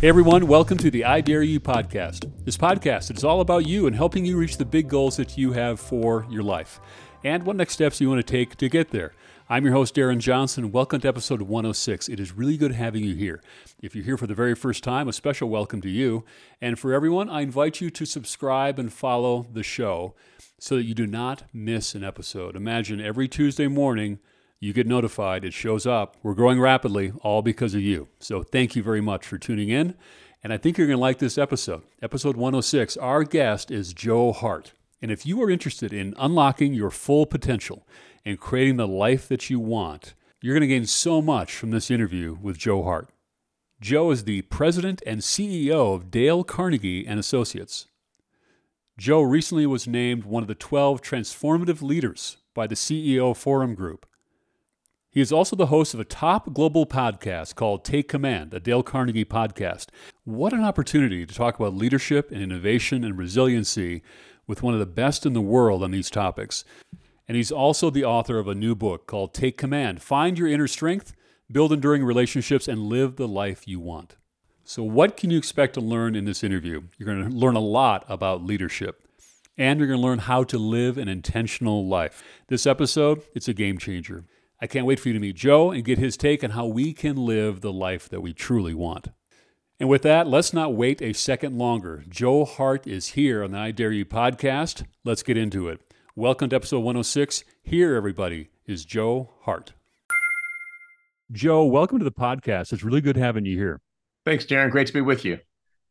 Hey everyone, welcome to the I Dare You podcast. This podcast is all about you and helping you reach the big goals that you have for your life and what next steps you want to take to get there. I'm your host, Darren Johnson. Welcome to episode 106. It is really good having you here. If you're here for the very first time, a special welcome to you. And for everyone, I invite you to subscribe and follow the show so that you do not miss an episode. Imagine every Tuesday morning, you get notified, it shows up. We're growing rapidly, all because of you. So thank you very much for tuning in. And I think you're going to like this episode. Episode 106. Our guest is Joe Hart. And if you are interested in unlocking your full potential and creating the life that you want, you're going to gain so much from this interview with Joe Hart. Joe is the president and CEO of Dale Carnegie and Associates. Joe recently was named one of the 12 transformative leaders by the CEO Forum Group. He is also the host of a top global podcast called Take Command, a Dale Carnegie podcast. What an opportunity to talk about leadership and innovation and resiliency with one of the best in the world on these topics. And he's also the author of a new book called Take Command Find Your Inner Strength, Build Enduring Relationships, and Live the Life You Want. So, what can you expect to learn in this interview? You're going to learn a lot about leadership and you're going to learn how to live an intentional life. This episode, it's a game changer. I can't wait for you to meet Joe and get his take on how we can live the life that we truly want. And with that, let's not wait a second longer. Joe Hart is here on the I Dare You podcast. Let's get into it. Welcome to episode 106. Here, everybody, is Joe Hart. Joe, welcome to the podcast. It's really good having you here. Thanks, Darren. Great to be with you.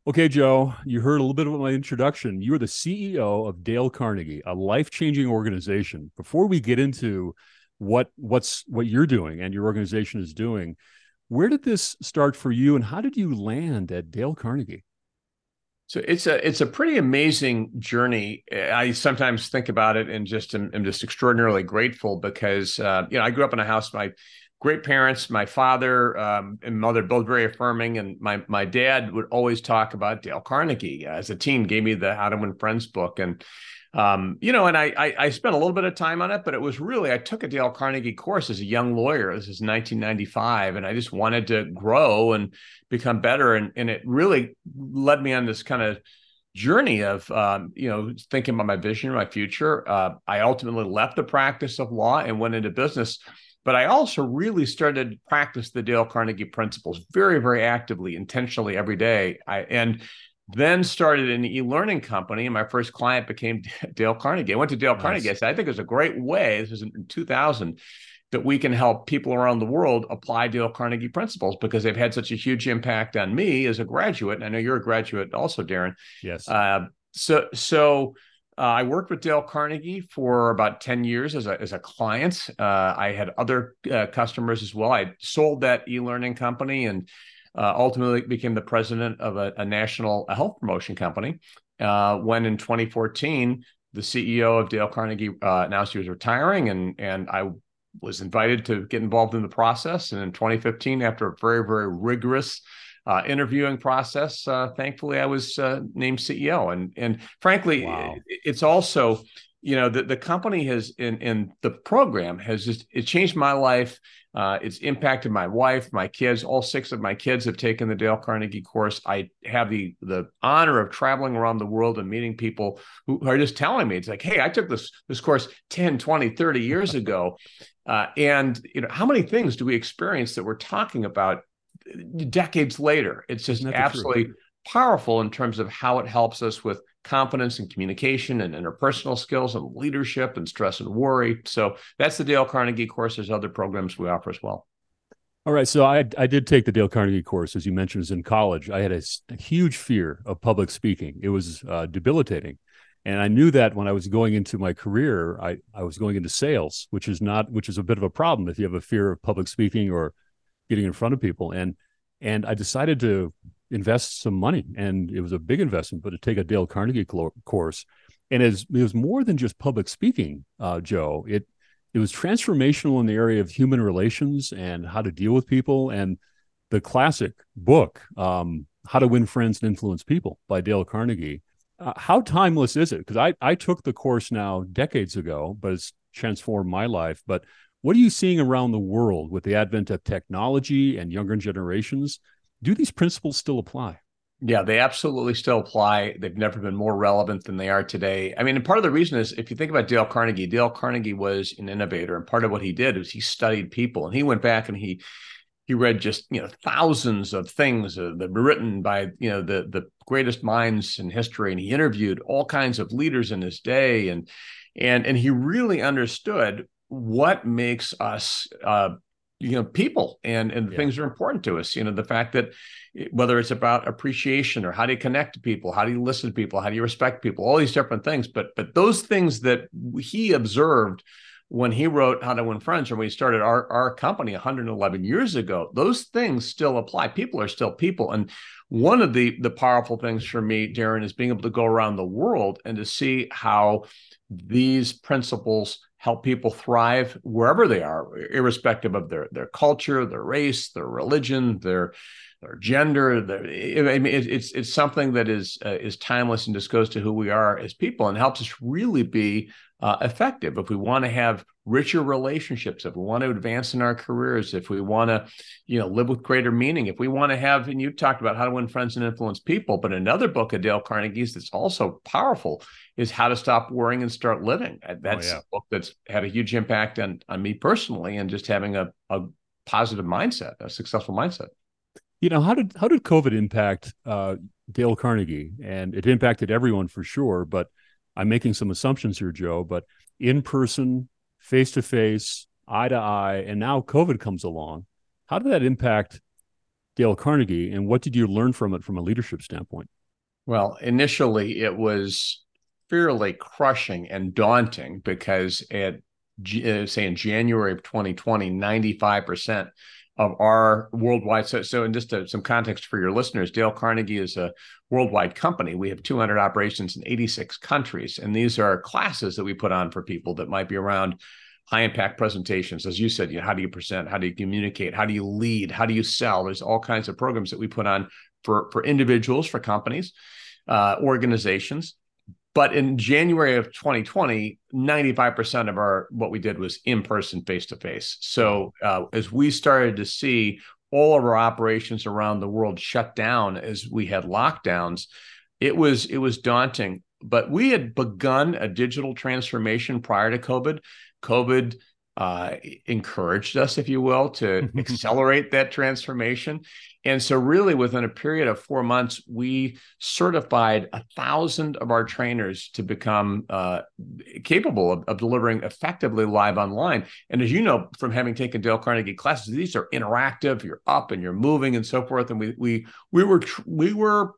Okay, Joe, you heard a little bit of my introduction. You are the CEO of Dale Carnegie, a life changing organization. Before we get into what what's what you're doing and your organization is doing. Where did this start for you, and how did you land at Dale Carnegie? So it's a it's a pretty amazing journey. I sometimes think about it and just am, am just extraordinarily grateful because uh, you know I grew up in a house. My great parents, my father um, and mother, both very affirming, and my my dad would always talk about Dale Carnegie. As a teen, gave me the How to Win Friends book, and um, you know, and I, I, I spent a little bit of time on it, but it was really I took a Dale Carnegie course as a young lawyer. This is 1995, and I just wanted to grow and become better, and and it really led me on this kind of journey of um, you know thinking about my vision, my future. Uh, I ultimately left the practice of law and went into business. But I also really started to practice the Dale Carnegie principles very, very actively, intentionally every day. I and then started an e-learning company and my first client became dale carnegie i went to dale nice. carnegie i said i think it's a great way this was in 2000 that we can help people around the world apply dale carnegie principles because they've had such a huge impact on me as a graduate and i know you're a graduate also darren yes uh, so so uh, I worked with Dale Carnegie for about 10 years as a, as a client. Uh, I had other uh, customers as well. I sold that e learning company and uh, ultimately became the president of a, a national health promotion company. Uh, when in 2014, the CEO of Dale Carnegie uh, announced he was retiring, and and I was invited to get involved in the process. And in 2015, after a very very rigorous uh, interviewing process, uh, thankfully I was uh, named CEO. And and frankly, wow. it's also you know the, the company has in in the program has just it changed my life. Uh, it's impacted my wife my kids. All six of my kids have taken the dale carnegie course. I have the the honor of traveling around the world and meeting people who are just telling me it's like hey i took this this course 10 20 30 years ago. Uh, and you know how many things do we experience that we're talking about decades later? It's just absolutely powerful in terms of how it helps us with confidence and communication and interpersonal skills and leadership and stress and worry. So that's the Dale Carnegie course. There's other programs we offer as well. All right. So I, I did take the Dale Carnegie course, as you mentioned, was in college. I had a, a huge fear of public speaking. It was uh, debilitating. And I knew that when I was going into my career, I, I was going into sales, which is not, which is a bit of a problem if you have a fear of public speaking or getting in front of people. And, and I decided to invest some money, and it was a big investment, but to take a Dale Carnegie course, and it was more than just public speaking, uh, Joe. It it was transformational in the area of human relations and how to deal with people, and the classic book, um, "How to Win Friends and Influence People" by Dale Carnegie. Uh, how timeless is it? Because I I took the course now decades ago, but it's transformed my life. But what are you seeing around the world with the advent of technology and younger generations? Do these principles still apply? Yeah, they absolutely still apply. They've never been more relevant than they are today. I mean, and part of the reason is if you think about Dale Carnegie, Dale Carnegie was an innovator, and part of what he did was he studied people, and he went back and he he read just you know thousands of things that were written by you know the the greatest minds in history, and he interviewed all kinds of leaders in his day, and and and he really understood what makes us uh, you know people and and yeah. things are important to us you know the fact that whether it's about appreciation or how do you connect to people how do you listen to people how do you respect people all these different things. But but those things that he observed when he wrote how to win friends or when he started our, our company 111 years ago those things still apply. People are still people. And one of the the powerful things for me darren is being able to go around the world and to see how these principles help people thrive wherever they are, irrespective of their their culture, their race, their religion, their their gender. Their, I mean, it's it's something that is uh, is timeless and just goes to who we are as people and helps us really be uh, effective. If we want to have richer relationships, if we want to advance in our careers, if we want to, you know, live with greater meaning, if we want to have, and you talked about how to win friends and influence people, but another book of Dale Carnegie's that's also powerful is How to Stop Worrying and Start Living. Uh, that's oh, yeah. a book that's had a huge impact on on me personally, and just having a, a positive mindset, a successful mindset. You know, how did how did COVID impact uh, Dale Carnegie? And it impacted everyone for sure, but I'm making some assumptions here, Joe, but in person, face to face, eye to eye, and now COVID comes along. How did that impact Dale Carnegie, and what did you learn from it from a leadership standpoint? Well, initially it was fairly crushing and daunting because at uh, say in January of 2020, 95% of our worldwide. So, so in just a, some context for your listeners, Dale Carnegie is a worldwide company. We have 200 operations in 86 countries, and these are classes that we put on for people that might be around high impact presentations. As you said, you know, how do you present? How do you communicate? How do you lead? How do you sell? There's all kinds of programs that we put on for for individuals, for companies, uh, organizations. But in January of 2020, 95% of our what we did was in person, face to face. So uh, as we started to see all of our operations around the world shut down as we had lockdowns, it was it was daunting. But we had begun a digital transformation prior to COVID. COVID uh, encouraged us, if you will, to accelerate that transformation. And so, really, within a period of four months, we certified a thousand of our trainers to become uh, capable of, of, delivering effectively live online. And as you know from having taken Dale Carnegie classes, these are interactive. You're up and you're moving and so forth. And we we we were we were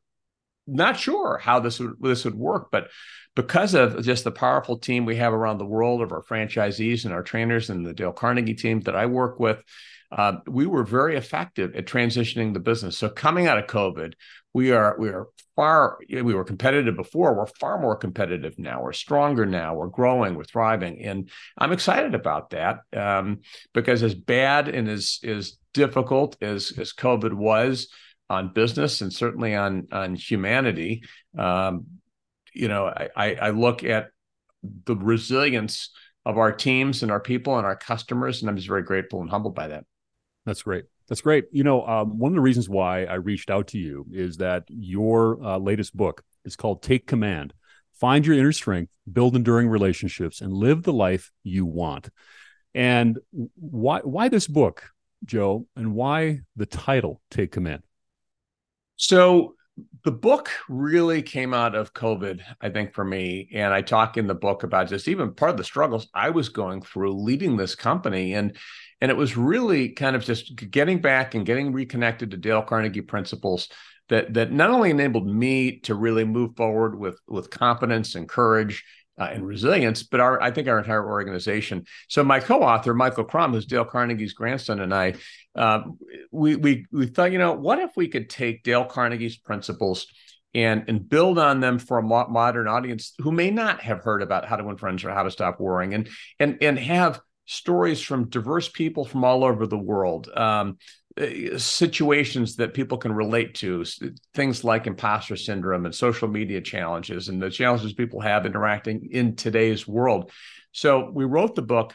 not sure how this would this would work, but because of just the powerful team we have around the world of our franchisees and our trainers and the Dale Carnegie team that I work with, uh, we were very effective at transitioning the business. So coming out of COVID, we are we are far we were competitive before. We're far more competitive now. We're stronger now. We're growing. We're thriving, and I'm excited about that um, because as bad and as as difficult as as COVID was on business and certainly on on humanity, um, you know, I, I look at the resilience of our teams and our people and our customers, and I'm just very grateful and humbled by that. That's great. That's great. You know, um, one of the reasons why I reached out to you is that your uh, latest book is called Take Command. Find your inner strength, build enduring relationships, and live the life you want. And why why this book, Joe, and why the title Take Command? So the book really came out of COVID, I think, for me. And I talk in the book about just even part of the struggles I was going through leading this company. And and it was really kind of just getting back and getting reconnected to Dale Carnegie principles that that not only enabled me to really move forward with with confidence and courage uh, and resilience, but our I think our entire organization. So my co-author Michael Crom, who's Dale Carnegie's grandson, and I, uh, we we we thought, you know, what if we could take Dale Carnegie's principles and and build on them for a mo- modern audience who may not have heard about how to win friends or how to stop worrying, and and and have stories from diverse people from all over the world. Um, Uh, situations that people can relate to things like imposter syndrome and social media challenges and the challenges people have interacting in today's world. So we wrote the book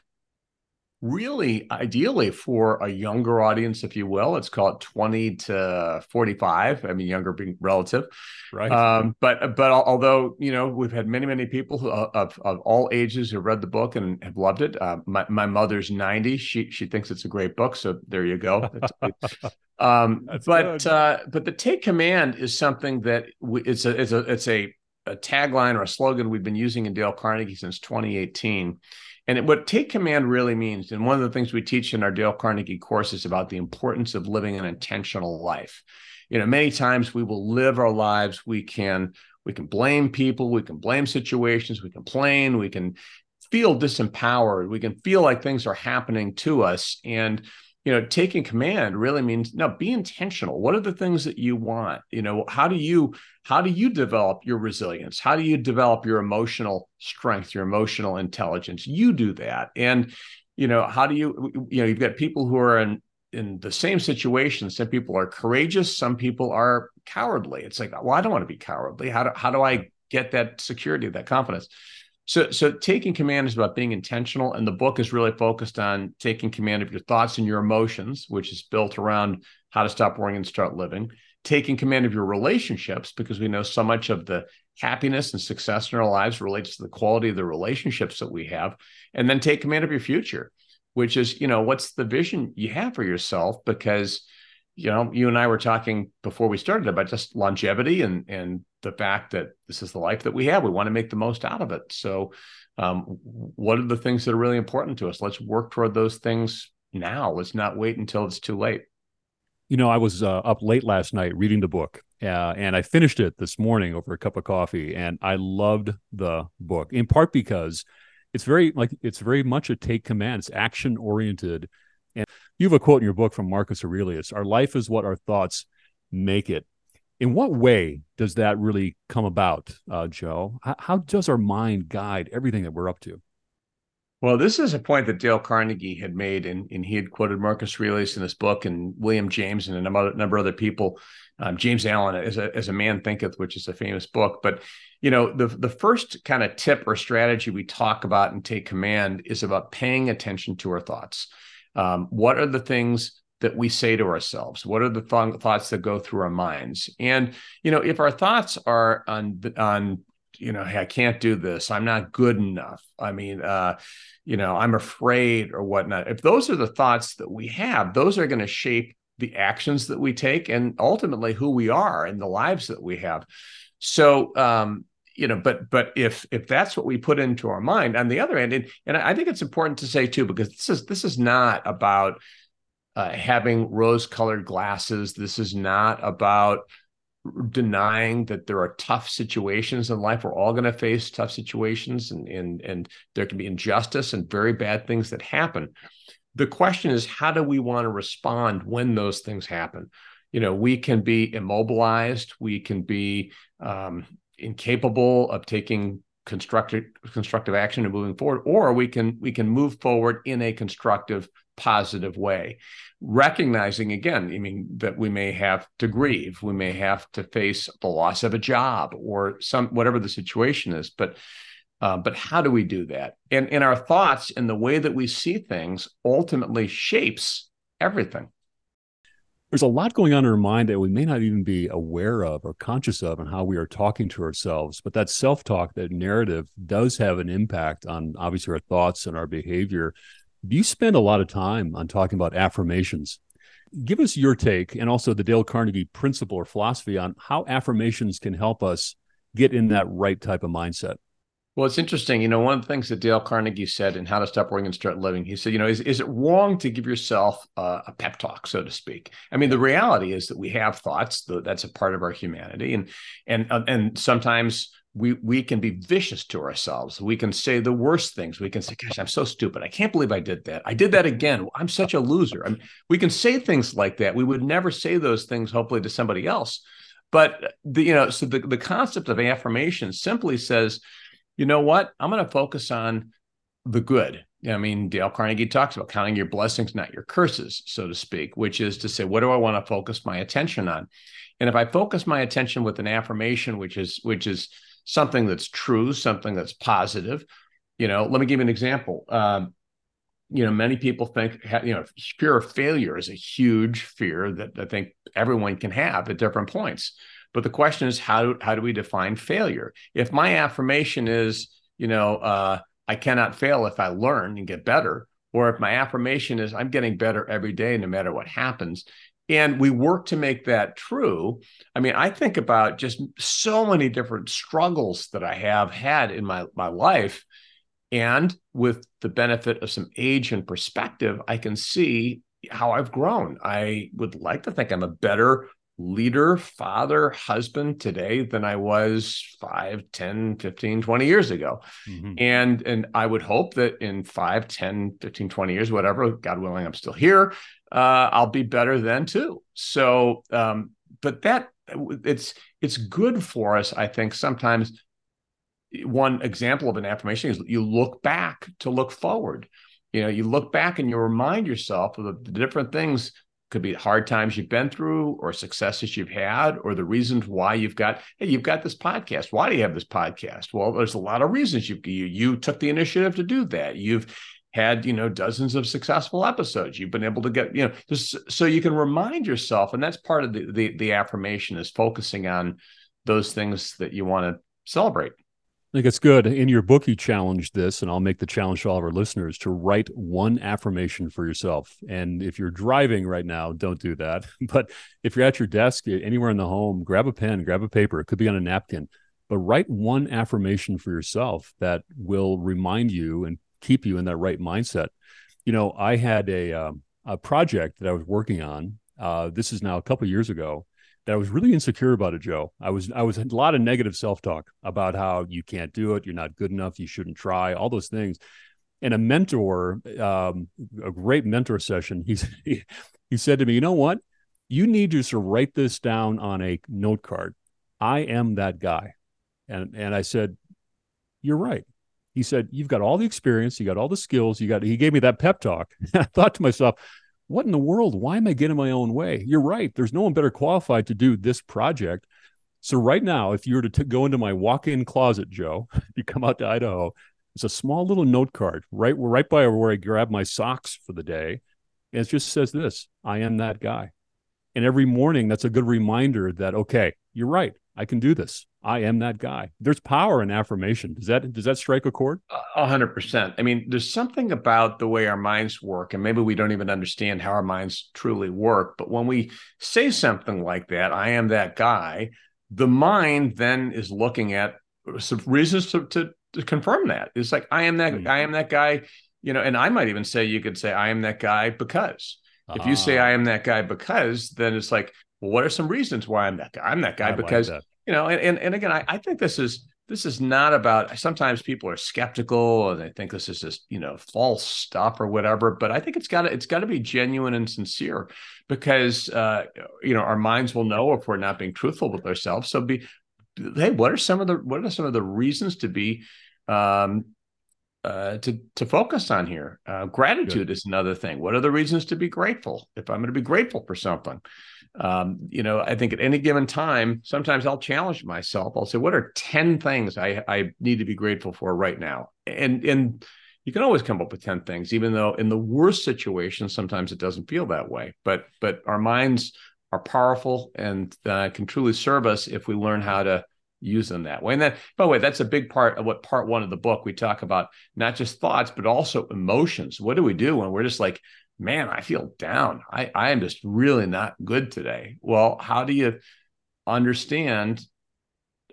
really ideally for a younger audience, if you will. It's called 20 to 45. I mean, younger being relative. Right. Um, but but although, you know, we've had many, many people who, of, of all ages who read the book and have loved it. Uh, my, my mother's 90. She she thinks it's a great book. So there you go. um, but uh, but the take command is something that we, it's a it's a it's a a tagline or a slogan we've been using in Dale Carnegie since 2018. And what take command really means, and one of the things we teach in our Dale Carnegie course is about the importance of living an intentional life. You know, many times we will live our lives. We can we can blame people, we can blame situations, we complain, we can feel disempowered, we can feel like things are happening to us, and you know taking command really means now be intentional what are the things that you want you know how do you how do you develop your resilience? How do you develop your emotional strength your emotional intelligence? You do that. And you know how do you you know you've got people who are in in the same situation. Some people are courageous some people are cowardly. It's like well i don't want to be cowardly. How do, how do i get that security that confidence so, so taking command is about being intentional, and the book is really focused on taking command of your thoughts and your emotions, which is built around how to stop worrying and start living. Taking command of your relationships, because we know so much of the happiness and success in our lives relates to the quality of the relationships that we have, and then take command of your future, which is, you know, what's the vision you have for yourself? Because you know, you and I were talking before we started about just longevity and and the fact that this is the life that we have. We want to make the most out of it. So, um, what are the things that are really important to us? Let's work toward those things now. Let's not wait until it's too late. You know, I was uh, up late last night reading the book, uh, and I finished it this morning over a cup of coffee, and I loved the book in part because it's very like it's very much a take command. It's action oriented, and you have a quote in your book from Marcus Aurelius: "Our life is what our thoughts make it." In what way does that really come about, uh, Joe? How, how does our mind guide everything that we're up to? Well, this is a point that Dale Carnegie had made, and, and he had quoted Marcus Aurelius in this book, and William James and a number, number of other people. Um, James Allen, as a, as a man thinketh, which is a famous book. But you know, the the first kind of tip or strategy we talk about and take command is about paying attention to our thoughts. Um, what are the things that we say to ourselves? What are the th- thoughts that go through our minds? And you know, if our thoughts are on on you know, hey, I can't do this. I'm not good enough. I mean, uh, you know, I'm afraid or whatnot. If those are the thoughts that we have, those are going to shape the actions that we take and ultimately who we are and the lives that we have. So, um, you know, but but if if that's what we put into our mind, on the other end, and, and I think it's important to say too, because this is this is not about uh, having rose colored glasses. This is not about denying that there are tough situations in life. We're all going to face tough situations and, and, and there can be injustice and very bad things that happen. The question is, how do we want to respond when those things happen? You know, we can be immobilized, we can be um, incapable of taking constructive constructive action and moving forward or we can we can move forward in a constructive positive way. Recognizing again i mean that we may have to grieve we may have to face the loss of a job or some whatever the situation is but uh, but how do we do that? And in our thoughts and the way that we see things ultimately shapes everything there's a lot going on in our mind that we may not even be aware of or conscious of and how we are talking to ourselves but that self-talk that narrative does have an impact on obviously our thoughts and our behavior you spend a lot of time on talking about affirmations. Give us your take and also the Dale Carnegie principle or philosophy on how affirmations can help us get in that right type of mindset. Well, it's interesting. You know, one of the things that Dale Carnegie said in How to Stop Worrying and Start Living, he said, you know, is, is it wrong to give yourself uh, a pep talk, so to speak? I mean, the reality is that we have thoughts. That's a part of our humanity, and and uh, and sometimes we we can be vicious to ourselves. We can say the worst things. We can say, "Gosh, I'm so stupid. I can't believe I did that. I did that again. I'm such a loser." I mean, we can say things like that. We would never say those things, hopefully, to somebody else. But the, you know, so the the concept of affirmation simply says, you know what? I'm going to focus on the good. I mean, Dale Carnegie talks about counting your blessings, not your curses, so to speak, which is to say, what do I want to focus my attention on? And if I focus my attention with an affirmation, which is which is something that's true, something that's positive. You know, let me give you an example. Um, you know, many people think, you know, fear of failure is a huge fear that I think everyone can have at different points. But the question is, how, how do we define failure? If my affirmation is, you know, uh, I cannot fail if I learn and get better, or if my affirmation is I'm getting better every day, no matter what happens, and we work to make that true. I mean, I think about just so many different struggles that I have had in my, my life. And with the benefit of some age and perspective, I can see how I've grown. I would like to think I'm a better leader, father, husband today than I was 5, 10, 15, 20 years ago. Mm-hmm. And and I would hope that in 5, 10, 15, 20 years, whatever, God willing, I'm still here, uh, I'll be better then too. So um, but that it's it's good for us, I think, sometimes one example of an affirmation is you look back to look forward. You know, you look back and you remind yourself of the, the different things could be hard times you've been through or successes you've had or the reasons why you've got hey you've got this podcast. Why do you have this podcast? Well there's a lot of reasons you you, you took the initiative to do that. You've had you know dozens of successful episodes. You've been able to get you know just so you can remind yourself and that's part of the the, the affirmation is focusing on those things that you want to celebrate I think it's good. In your book, you challenged this, and I'll make the challenge to all of our listeners to write one affirmation for yourself. And if you're driving right now, don't do that. But if you're at your desk, anywhere in the home, grab a pen, grab a paper. It could be on a napkin, but write one affirmation for yourself that will remind you and keep you in that right mindset. You know, I had a um, a project that I was working on. Uh, this is now a couple years ago, that I was really insecure about it, Joe. I was I was a lot of negative self talk about how you can't do it, you're not good enough, you shouldn't try, all those things. And a mentor, um, a great mentor session, he's, he he said to me, you know what, you need to sort of write this down on a note card. I am that guy, and and I said, you're right. He said, you've got all the experience, you got all the skills, you got. He gave me that pep talk. I thought to myself, what in the world? Why am I getting my own way? You're right. There's no one better qualified to do this project. So right now, if you were to t- go into my walk-in closet, Joe, if you come out to Idaho, it's a small little note card right right by where I grab my socks for the day, and it just says this: "I am that guy." And every morning, that's a good reminder that okay, you're right. I can do this. I am that guy. There's power in affirmation. Does that does that strike a chord? A hundred percent. I mean, there's something about the way our minds work, and maybe we don't even understand how our minds truly work. But when we say something like that, I am that guy, the mind then is looking at some reasons to to, to confirm that. It's like I am that mm-hmm. I am that guy, you know, and I might even say you could say I am that guy because. If you say I am that guy because, then it's like, well, what are some reasons why I'm that guy? I'm that guy I because like that you know, and and, and again, I, I think this is this is not about sometimes people are skeptical and they think this is just you know false stuff or whatever but i think it's got to it's got to be genuine and sincere because uh you know our minds will know if we're not being truthful with ourselves so be hey what are some of the what are some of the reasons to be um uh, to to focus on here. Uh, gratitude Good. is another thing. What are the reasons to be grateful? If I'm going to be grateful for something, um, you know, I think at any given time, sometimes I'll challenge myself. I'll say, what are 10 things I, I need to be grateful for right now? And and you can always come up with 10 things, even though in the worst situations, sometimes it doesn't feel that way. But but our minds are powerful and uh, can truly serve us if we learn how to use them that way. And that, by the way, that's a big part of what part one of the book we talk about, not just thoughts, but also emotions. What do we do when we're just like man, I feel down. I, I am just really not good today. Well, how do you understand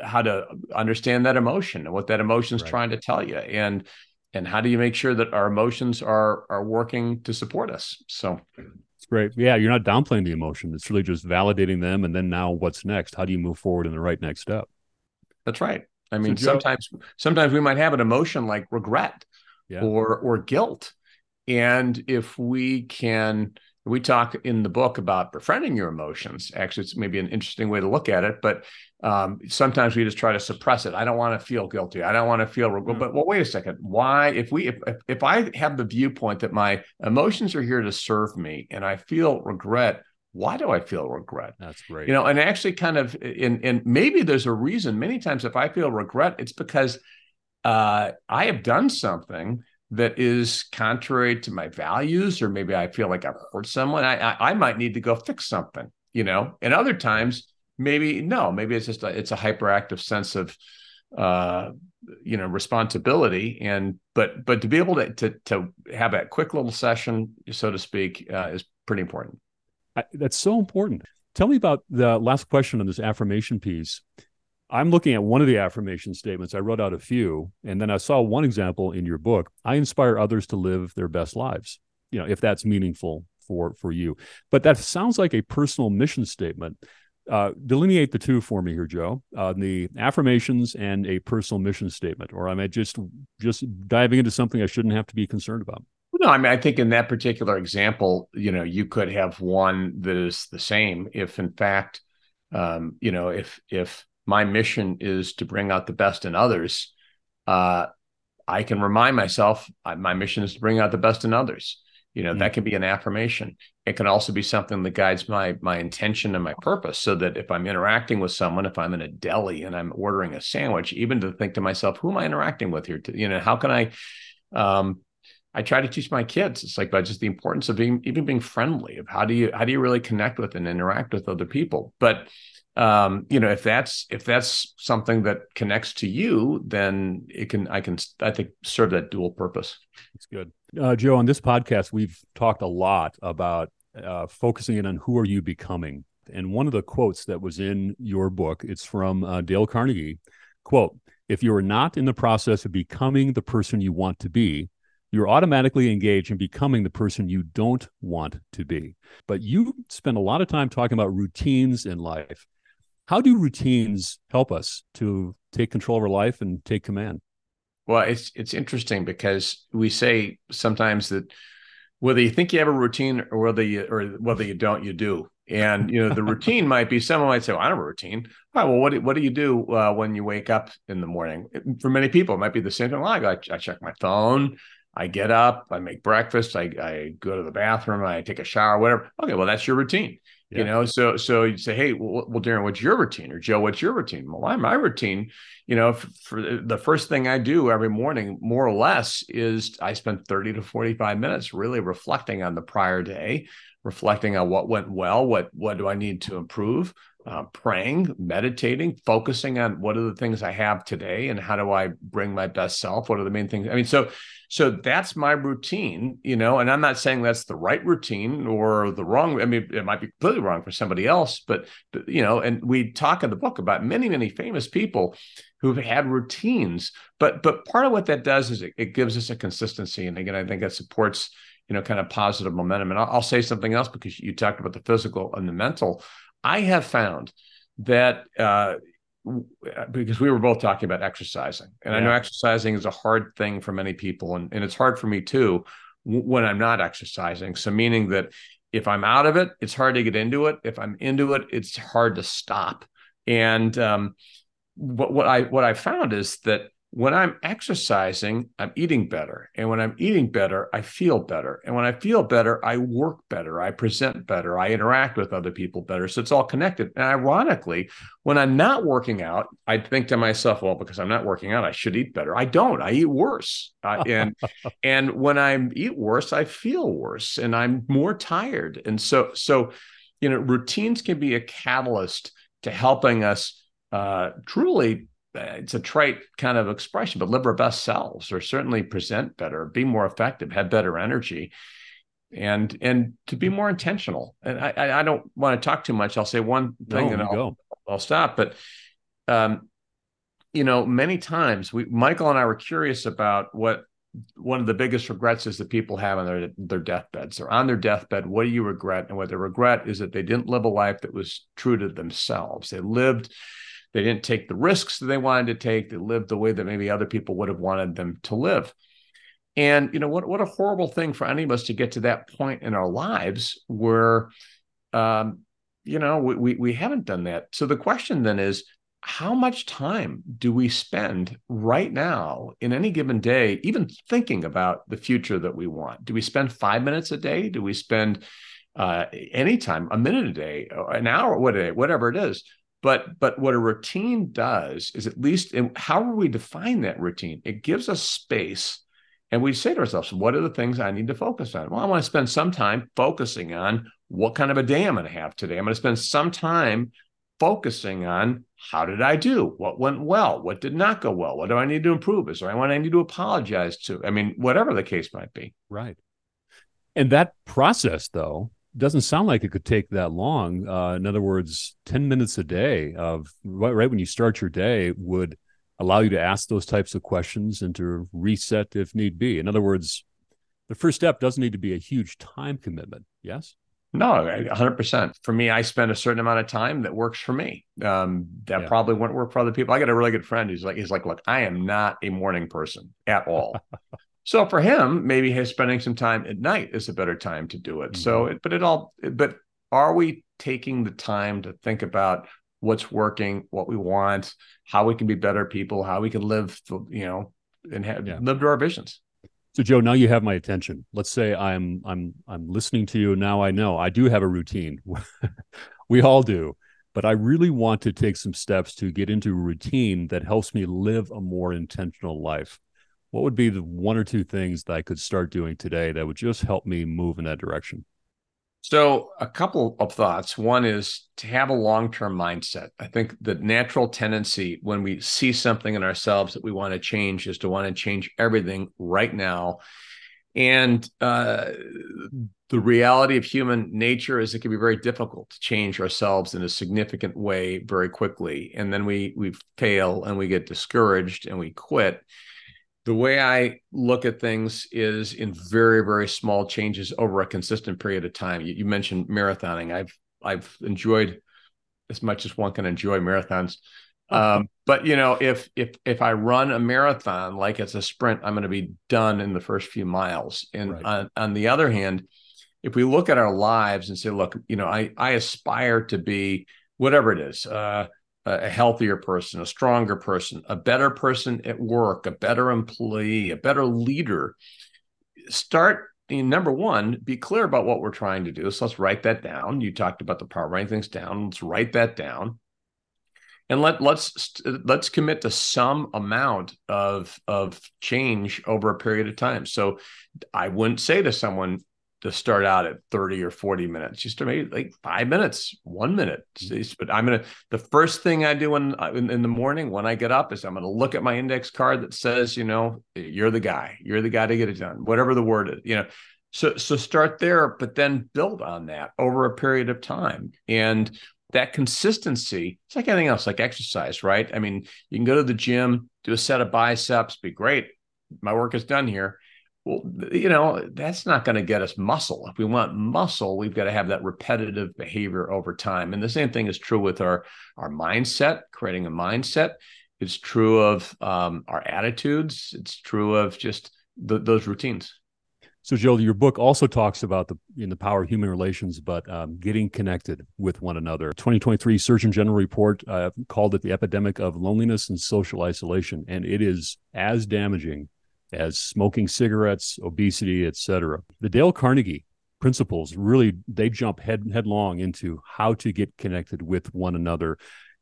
how to understand that emotion and what that emotion is right. trying to tell you? And and how do you make sure that our emotions are are working to support us? So it's great. Yeah, you're not downplaying the emotion. It's really just validating them and then now what's next? How do you move forward in the right next step? That's right. I mean, so sometimes sometimes we might have an emotion like regret yeah. or or guilt and if we can, we talk in the book about befriending your emotions. Actually, it's maybe an interesting way to look at it, but um, sometimes we just try to suppress it. I don't want to feel guilty. I don't want to feel, mm-hmm. but well, wait a second. Why, if we, if, if I have the viewpoint that my emotions are here to serve me and I feel regret, why do I feel regret? That's great. You know, and actually kind of, in, and maybe there's a reason. Many times if I feel regret, it's because uh, I have done something that is contrary to my values, or maybe I feel like I've hurt someone, I, I, I might need to go fix something, you know. And other times, maybe no, maybe it's just a, it's a hyperactive sense of uh you know responsibility. And but but to be able to to to have that quick little session so to speak uh, is pretty important. I, that's so important. Tell me about the last question on this affirmation piece i'm looking at one of the affirmation statements i wrote out a few and then i saw one example in your book i inspire others to live their best lives you know if that's meaningful for for you but that sounds like a personal mission statement uh, delineate the two for me here, Joe. Uh, the affirmations and a personal mission statement, or am I just just diving into something I shouldn't have to be concerned about? No, I mean I think in that particular example, you know, you could have one that is the same if, in fact, um, you know, if if my mission is to bring out the best in others, uh, I can remind myself my mission is to bring out the best in others. You know mm-hmm. that can be an affirmation. It can also be something that guides my my intention and my purpose so that if i'm interacting with someone if i'm in a deli and i'm ordering a sandwich even to think to myself who am i interacting with here? To, you know how can i um i try to teach my kids? It's like about just the importance of being even being friendly of how do you how do you really connect with and interact with other people? But um you know if that's if that's something that connects to you then it can i can i think serve that dual purpose it's good uh, joe on this podcast we've talked a lot about uh, focusing in on who are you becoming and one of the quotes that was in your book it's from uh, dale carnegie quote if you are not in the process of becoming the person you want to be you're automatically engaged in becoming the person you don't want to be. But you spend a lot of time talking about routines in life. How do routines help us to take control of our life and take command? Well, it's it's interesting because we say sometimes that whether you think you have a routine or whether you or whether you don't, you do. And you know the routine might be someone might say, well, "I don't have a routine." All right, well, what do, what do you do uh, when you wake up in the morning? For many people, it might be the same thing. Well, I, I check my phone. I get up, I make breakfast, I, I go to the bathroom, I take a shower, whatever. Okay, well, that's your routine. Yeah. You know, so so you say, hey, well, well, Darren, what's your routine? Or Joe, what's your routine? Well, my routine, you know, for, for the first thing I do every morning, more or less, is I spend 30 to 45 minutes really reflecting on the prior day, reflecting on what went well, what what do I need to improve, uh, praying, meditating, focusing on what are the things I have today and how do I bring my best self? What are the main things? I mean, so so that's my routine, you know, and I'm not saying that's the right routine or the wrong. I mean, it might be completely wrong for somebody else, but, you know, and we talk in the book about many, many famous people who've had routines. But but part of what that does is it, it gives us a consistency. And again, I think that supports you know kind of positive momentum. And I'll, I'll say something else because you talked about the physical and the mental. I have found that uh, because we were both talking about exercising and yeah. i know exercising is a hard thing for many people and, and it's hard for me too when i'm not exercising so meaning that if i'm out of it it's hard to get into it if i'm into it it's hard to stop and um, what, what i what i found is that when I'm exercising, I'm eating better. And when I'm eating better, I feel better. And when I feel better, I work better. I present better. I interact with other people better. So it's all connected. And ironically, when I'm not working out, I think to myself, well, because I'm not working out, I should eat better. I don't. I eat worse. Uh, and and when I eat worse, I feel worse and I'm more tired. And so so you know, routines can be a catalyst to helping us uh, truly it's a trite kind of expression, but live our best selves or certainly present better, be more effective, have better energy, and and to be more intentional. And I I don't want to talk too much. I'll say one thing no, and I'll, go. I'll stop. But um, you know, many times we Michael and I were curious about what one of the biggest regrets is that people have on their their deathbeds. They're on their deathbed. What do you regret? And what they regret is that they didn't live a life that was true to themselves. They lived they didn't take the risks that they wanted to take. They lived the way that maybe other people would have wanted them to live. And you know what? What a horrible thing for any of us to get to that point in our lives where, um, you know, we, we we haven't done that. So the question then is, how much time do we spend right now in any given day, even thinking about the future that we want? Do we spend five minutes a day? Do we spend uh, any time, a minute a day, an hour, whatever it is? But but what a routine does is at least in however we define that routine, it gives us space And we say to ourselves, what are the things I need to focus on? Well, I want to spend some time focusing on what kind of a day I'm going to have today. I'm going to spend some time focusing on how did I do? What went well? What did not go well? What do I need to improve? Is there anyone I need to apologize to? I mean, whatever the case might be. Right. And that process, though, doesn't sound like it could take that long. Uh, in other words, 10 minutes a day of right, right when you start your day would allow you to ask those types of questions and to reset if need be. In other words, the first step doesn't need to be a huge time commitment. Yes. No, 100%. For me, I spend a certain amount of time that works for me. Um, that yeah. probably wouldn't work for other people. I got a really good friend who's like, he's like, look, I am not a morning person at all. so for him, maybe his spending some time at night is a better time to do it. Mm-hmm. So, it, but it all, but are we taking the time to think about what's working, what we want, how we can be better people, how we can live, you know, and have, yeah. live to our visions? So Joe, now you have my attention. Let's say I'm I'm I'm listening to you now. I know I do have a routine. we all do, but I really want to take some steps to get into a routine that helps me live a more intentional life. What would be the one or two things that I could start doing today that would just help me move in that direction? So, a couple of thoughts. One is to have a long term mindset. I think the natural tendency when we see something in ourselves that we want to change is to want to change everything right now. And uh, the reality of human nature is it can be very difficult to change ourselves in a significant way very quickly. And then we we fail and we get discouraged and we quit the way I look at things is in very, very small changes over a consistent period of time. You, you, mentioned marathoning. I've I've enjoyed as much as one can enjoy marathons. Um, but you know, if if if I run a marathon like it's a sprint, I'm going to be done in the first few miles. And right. on, on the other hand, if we look at our lives and say, look, you know, I I aspire to be whatever it is. Uh, a healthier person, a stronger person, a better person at work, a better employee, a better leader. Start number one, be clear about what we're trying to do. So let's write that down. You talked about the power of writing things down. Let's write that down. And let let's let's commit to some amount of of change over a period of time. So I wouldn't say to someone, to start out at 30 or 40 minutes. Just to maybe like five minutes one minute. Mm-hmm. but i'm gonna the first thing i do in, in, in the morning when i get up is i'm gonna look at my index card that says you know you're the guy. You're the guy to get it done whatever the word is you know. So so start there but then build on that over a period of time. And that consistency it's like anything else like exercise right? I mean you can go to the gym do a set of biceps be great. My work is done here well, you know, that's not going to get us muscle. If we want muscle, we've got to have that repetitive behavior over time. And the same thing is true with our our mindset, creating a mindset. It's true of um, our attitudes. It's true of just the, those routines. So, Joel, your book also talks about the in the power of human relations, but um, getting connected with one another. 2023 Surgeon General report uh, called it the epidemic of loneliness and social isolation, and it is as damaging as smoking cigarettes, obesity, etc. The Dale Carnegie principles really they jump head headlong into how to get connected with one another.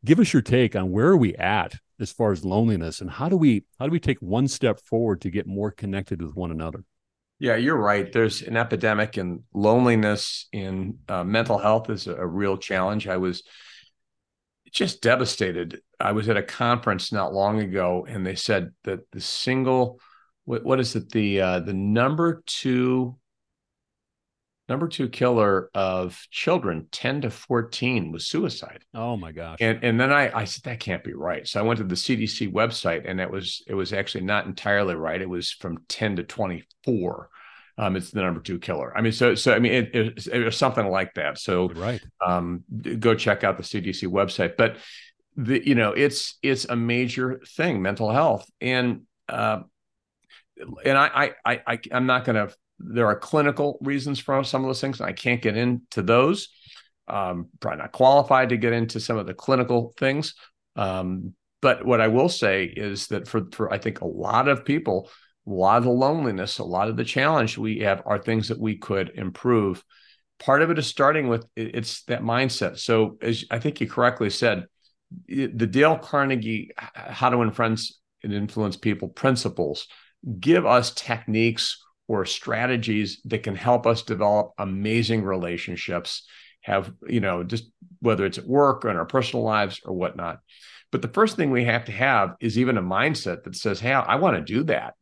Give us your take on where are we at as far as loneliness and how do we how do we take one step forward to get more connected with one another? Yeah, you're right. There's an epidemic and loneliness in uh, mental health is a, a real challenge. I was just devastated. I was at a conference not long ago and they said that the single what, what is it? The uh, the number two number two killer of children 10 to 14 was suicide. Oh my gosh. And and then i i said that can't be right. So i went to the cdc website and it was it was actually not entirely right. It was from 10 to 24 um, it's the number two killer. I mean, so so I mean, it, it, it was something like that. So right, um, go check out the CDC website. But the you know, it's it's a major thing, mental health, and uh, and I, I, I, I'm not going to. There are clinical reasons for some of those things, and I can't get into those. Um, probably not qualified to get into some of the clinical things. Um, but what I will say is that for, for I think a lot of people, a lot of the loneliness, a lot of the challenge we have are things that we could improve. Part of it is starting with it's that mindset. So as I think you correctly said, the Dale Carnegie "How to Win Friends and Influence People" principles give us techniques or strategies that can help us develop amazing relationships have you know just whether it's at work or in our personal lives or whatnot. But the first thing we have to have is even a mindset that says hey i want to do that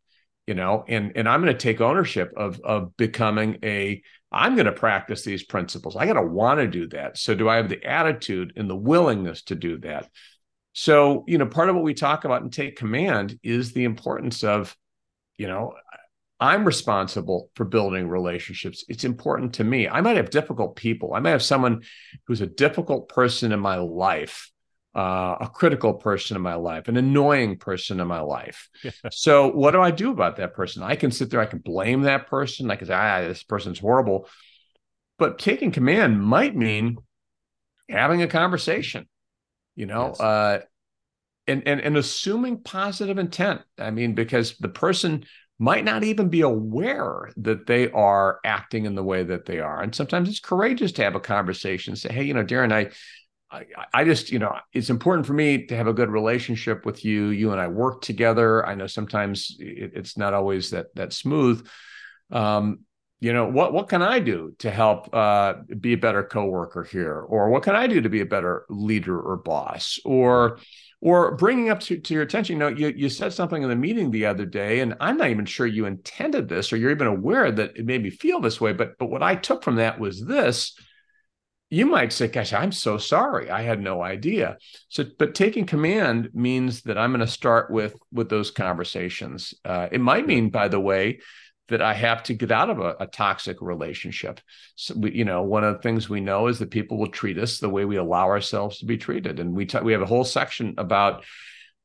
you know? And and i'm going to take ownership of of becoming a i'm going to practice these principles. I got to want to do that. So do i have the attitude and the willingness to do that? So you know part of what we talk about and take command is the importance of you know i'm responsible for building relationships it's important to me i might have difficult people i might have someone who's a difficult person in my life uh, a critical person in my life, an annoying person in my life. so, what do I do about that person? I can sit there, I can blame that person. I can say, ah, this person's horrible. But taking command might mean having a conversation, you know, yes. uh, and, and, and assuming positive intent. I mean, because the person might not even be aware that they are acting in the way that they are. And sometimes it's courageous to have a conversation, say, hey, you know, Darren, I, I, I just, you know, it's important for me to have a good relationship with you. You and I work together. I know sometimes it, it's not always that that smooth. Um, you know, what what can I do to help uh, be a better coworker here, or what can I do to be a better leader or boss, or or bringing up to, to your attention. You know, you you said something in the meeting the other day, and I'm not even sure you intended this, or you're even aware that it made me feel this way. But but what I took from that was this you might say, gosh, I'm so sorry. I had no idea. So, but taking command means that I'm going to start with with those conversations. Uh, it might mean, by the way, that I have to get out of a, a toxic relationship. So, we, you know, one of the things we know is that people will treat us the way we allow ourselves to be treated, and we t- we have a whole section about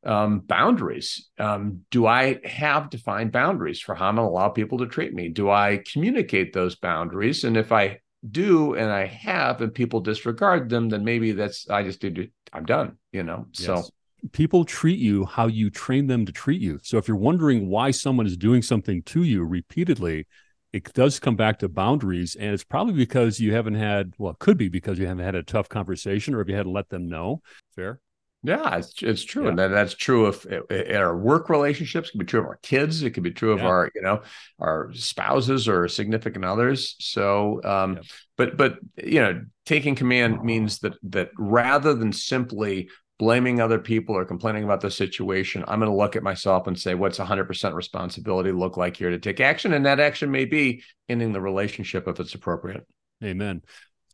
um, boundaries. Um, do I have defined boundaries for how I'm going to allow people to treat me? Do I communicate those boundaries? And if I do and I have and people disregard them, then maybe that's I just did I'm done, you know. Yes. So people treat you how you train them to treat you. So if you're wondering why someone is doing something to you repeatedly, it does come back to boundaries and it's probably because you haven't had well it could be because you haven't had a tough conversation or if you had to let them know fair yeah, it's, it's true, yeah. and that, that's true of in our work relationships. It can be true of our kids. It can be true of yeah. our, you know, our spouses or significant others. So, um, yeah. but but you know, taking command means that that rather than simply blaming other people or complaining about the situation, I'm going to look at myself and say, what's 100% responsibility look like here to take action, and that action may be ending the relationship if it's appropriate. Amen.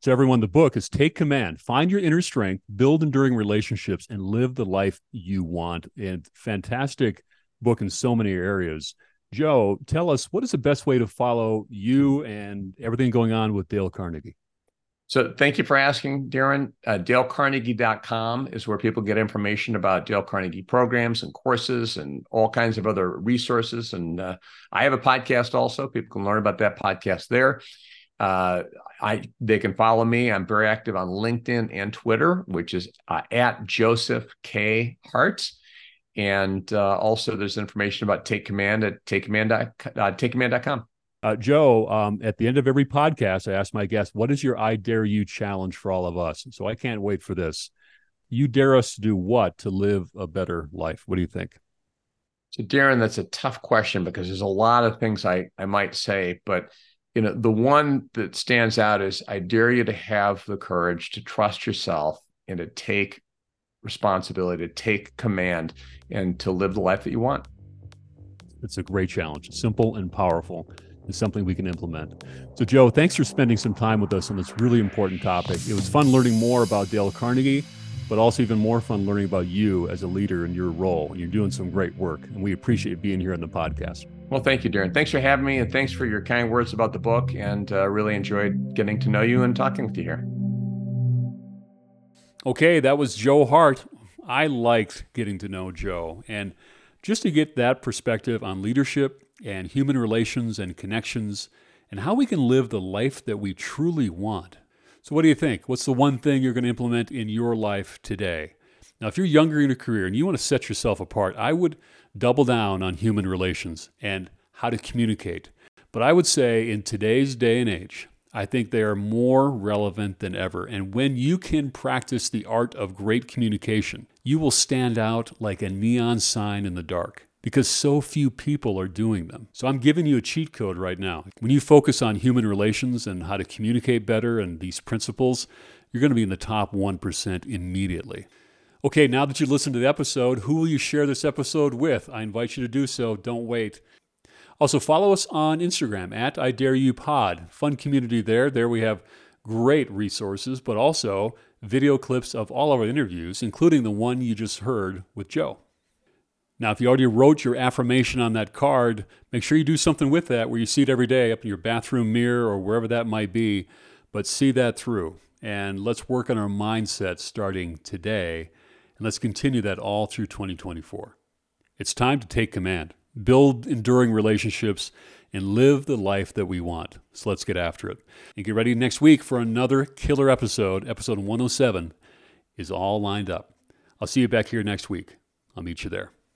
To everyone the book is take command. Find your inner strength build enduring relationships and live the life you want. And fantastic book in so many areas. Joe tell us what is the best way to follow you and everything going on with dale carnegie so thank you for asking, Darren. Uh, DaleCarnegie.com is where people get information about Dale Carnegie programs and courses and all kinds of other resources. And uh, I have a podcast also. People can learn about that podcast there. Uh, I they can follow me. I'm very active on LinkedIn and Twitter, which is uh, at Joseph K Hart. And uh, also, there's information about Take Command at takecommand, uh, takecommand.com. Uh, Joe, um, at the end of every podcast, I ask my guests, "What is your I dare you challenge for all of us?" So I can't wait for this. You dare us to do what to live a better life? What do you think? So, Darren, that's a tough question because there's a lot of things I I might say, but you know the one that stands out is i dare you to have the courage to trust yourself and to take responsibility to take command and to live the life that you want it's a great challenge simple and powerful it's something we can implement so joe thanks for spending some time with us on this really important topic it was fun learning more about dale carnegie but also even more fun learning about you as a leader and your role you're doing some great work and we appreciate you being here on the podcast well, thank you, Darren. Thanks for having me, and thanks for your kind words about the book. And uh, really enjoyed getting to know you and talking with you here. Okay, that was Joe Hart. I liked getting to know Joe, and just to get that perspective on leadership and human relations and connections, and how we can live the life that we truly want. So, what do you think? What's the one thing you're going to implement in your life today? Now, if you're younger in your career and you want to set yourself apart, I would double down on human relations and how to communicate. But I would say in today's day and age, I think they are more relevant than ever. And when you can practice the art of great communication, you will stand out like a neon sign in the dark. Because so few people are doing them. So I'm giving you a cheat code right now. When you focus on human relations and how to communicate better and these principles, you're going to be in the top 1% immediately. Okay, now that you listened to the episode, who will you share this episode with? I invite you to do so. Don't wait. Also, follow us on Instagram at I Dare You Pod. Fun community there. There we have great resources, but also video clips of all of our interviews, including the one you just heard with Joe. Now, if you already wrote your affirmation on that card, make sure you do something with that where you see it every day up in your bathroom mirror or wherever that might be, but see that through. And let's work on our mindset starting today, and let's continue that all through 2024. It's time to take command, build enduring relationships, and live the life that we want. So let's get after it. And get ready next week for another killer episode. Episode 107 is all lined up. I'll see you back here next week. I'll meet you there.